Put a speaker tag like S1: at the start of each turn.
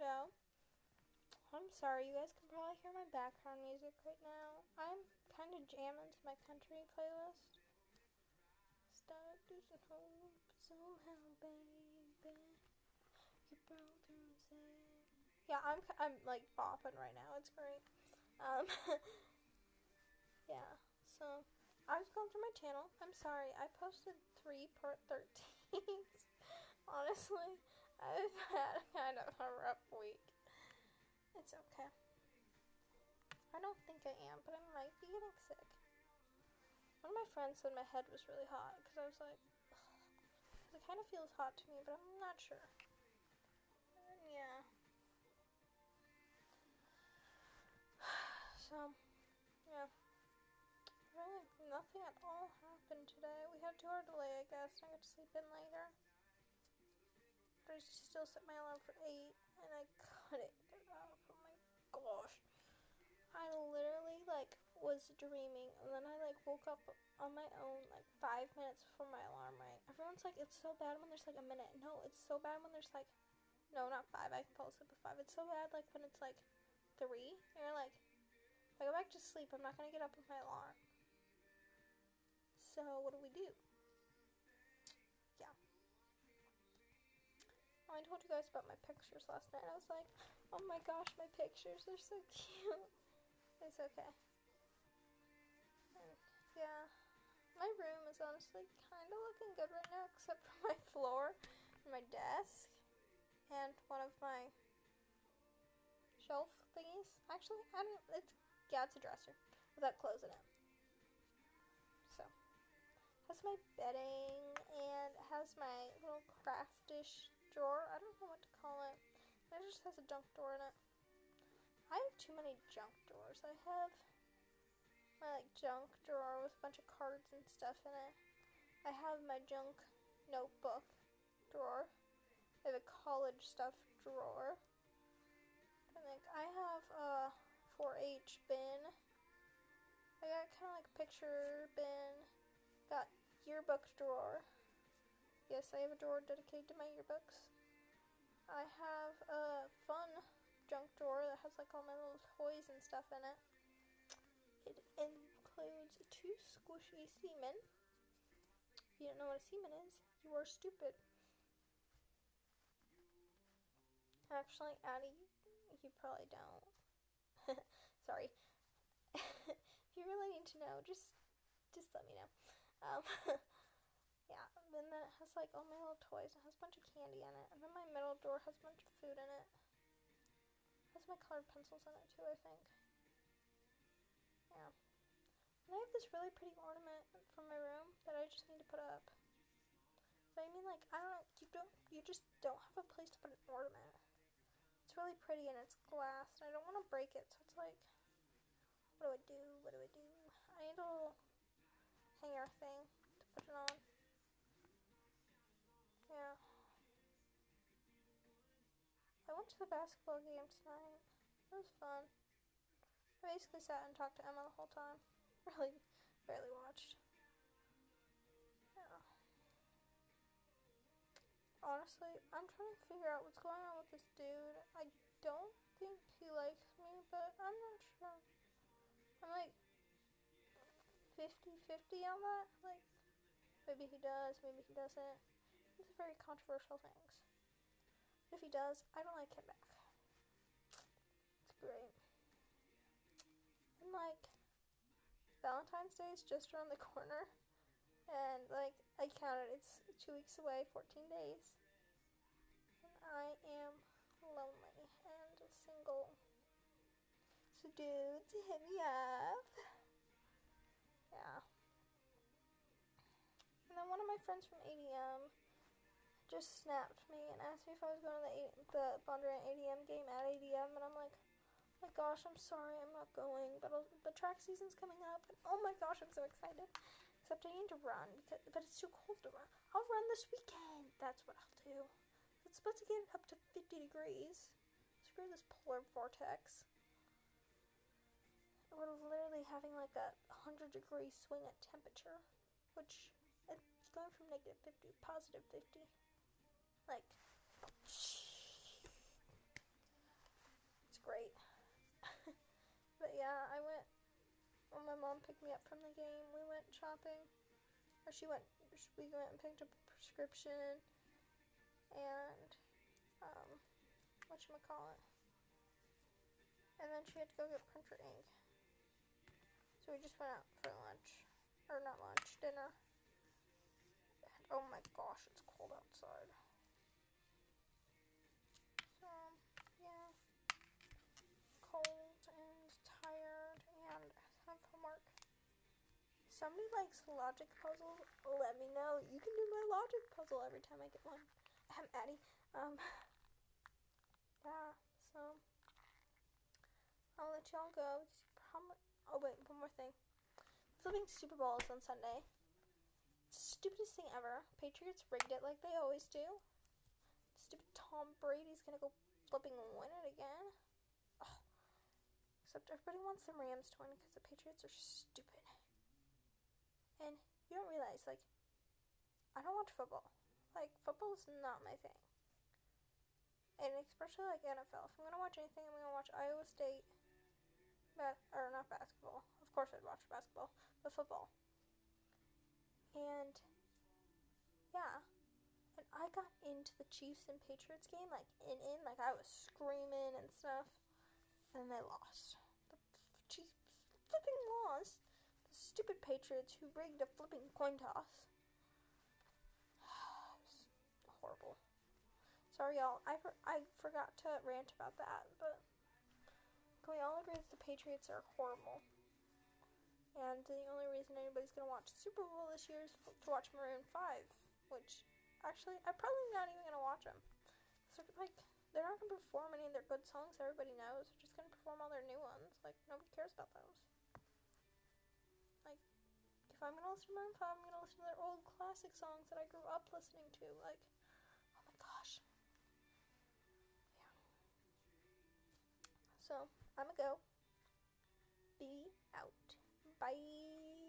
S1: show. I'm sorry, you guys can probably hear my background music right now. I'm kind of jamming to my country playlist. Hope somehow, baby. You broke. Yeah, I'm I'm like bopping right now. It's great. Um, yeah. So I was going through my channel. I'm sorry. I posted three part 13s, Honestly, I've had kind of a rough week. It's okay. I don't think I am, but I might be getting sick. One of my friends said my head was really hot because I was like, it kind of feels hot to me, but I'm not sure. And yeah. So, yeah. Really, nothing at all happened today. We had two hour delay, I guess, I got to sleep in later. I still set my alarm for 8, and I couldn't get up. Oh my gosh. I literally, like, was dreaming, and then I, like, woke up on my own, like, five minutes before my alarm rang. Everyone's like, it's so bad when there's, like, a minute. No, it's so bad when there's, like, no, not five. I can fall asleep at five. It's so bad, like, when it's, like, three, you're like, if I go back to sleep, I'm not to get up with my alarm. So, what do we do? I told you guys about my pictures last night. I was like, oh my gosh, my pictures are so cute. It's okay. And, yeah. My room is honestly kind of looking good right now, except for my floor and my desk and one of my shelf thingies. Actually, I don't. It's yeah, it's a dresser without clothes in it. So has my bedding and has my little craftish drawer. I don't know what to call it. It just has a junk drawer in it. I have too many junk drawers. I have my like junk drawer with a bunch of cards and stuff in it. I have my junk notebook drawer. I have a college stuff drawer. I think I have a 4-H bin. I got kind of like a picture bin. Got yearbook drawer. Yes, I have a drawer dedicated to my yearbooks. I have a fun junk drawer that has like all my little toys and stuff in it. It includes two squishy semen. If you don't know what a semen is, you are stupid. Actually, Addie, you probably don't. Sorry. if you really need to know, just just let me know. Um, yeah, and then it has like all my little toys. It has a bunch of candy in it. And then my middle drawer has a bunch of food in it. It has my colored pencils in it too, I think. Yeah. And I have this really pretty ornament from my room that I just need to put up. But I mean, like, I don't you don't, you just don't have a place to put an ornament. It's really pretty and it's glass, and I don't want to break it, so it's like, what do I do? What do I do? I need a little to the basketball game tonight. It was fun. I basically sat and talked to Emma the whole time. Really, barely watched. Yeah. Honestly, I'm trying to figure out what's going on with this dude. I don't think he likes me, but I'm not sure. I'm like 50 50 on that. Like, maybe he does, maybe he doesn't. These are very controversial things. But if he does, I don't like him back. It's great. And, like, Valentine's Day is just around the corner. And, like, I counted, it's two weeks away, 14 days. And I am lonely and single. So, dudes, hit me up. Yeah. And then one of my friends from ADM just snapped me and asked me if I was going to the, the Bondurant ADM game at ADM, and I'm like, oh my gosh, I'm sorry, I'm not going, but I'll, but track season's coming up, and oh my gosh, I'm so excited. Except I need to run, because, but it's too cold to run. I'll run this weekend. That's what I'll do. It's supposed to get up to 50 degrees. Screw this polar vortex we're literally having like a 100 degree swing at temperature, which it's going from negative 50 to positive 50. Like, it's great. but yeah, I went when my mom picked me up from the game. We went shopping, or she went. We went and picked up a prescription, and um, what you call it. And then she had to go get printer ink. So we just went out for lunch, or not lunch, dinner. And oh my gosh, it's cold outside. If somebody likes logic puzzles. Let me know. You can do my logic puzzle every time I get one. I'm Addie. Um, yeah, so I'll let y'all go. Oh wait, one more thing. Flipping Super Bowl is on Sunday. Stupidest thing ever. Patriots rigged it like they always do. Stupid Tom Brady's gonna go flipping and win it again. Except everybody wants the Rams to win because the Patriots are stupid. And you don't realize, like, I don't watch football. Like, football is not my thing. And especially like NFL. If I'm gonna watch anything, I'm gonna watch Iowa State, ba- or not basketball. Of course, I'd watch basketball, but football. And yeah, and I got into the Chiefs and Patriots game like in in like I was screaming and stuff, and they lost. The Chiefs flipping lost. Stupid Patriots who rigged a flipping coin toss. horrible. Sorry, y'all. I, for- I forgot to rant about that, but can we all agree that the Patriots are horrible? And the only reason anybody's gonna watch Super Bowl this year is f- to watch Maroon Five, which actually I'm probably not even gonna watch them. Like they're not gonna perform any of their good songs everybody knows. They're just gonna perform all their new ones. Like nobody cares about those. I'm gonna listen to Maroon Five, I'm gonna listen to their old classic songs that I grew up listening to. Like oh my gosh. Yeah. So I'm gonna go. Be out. Bye.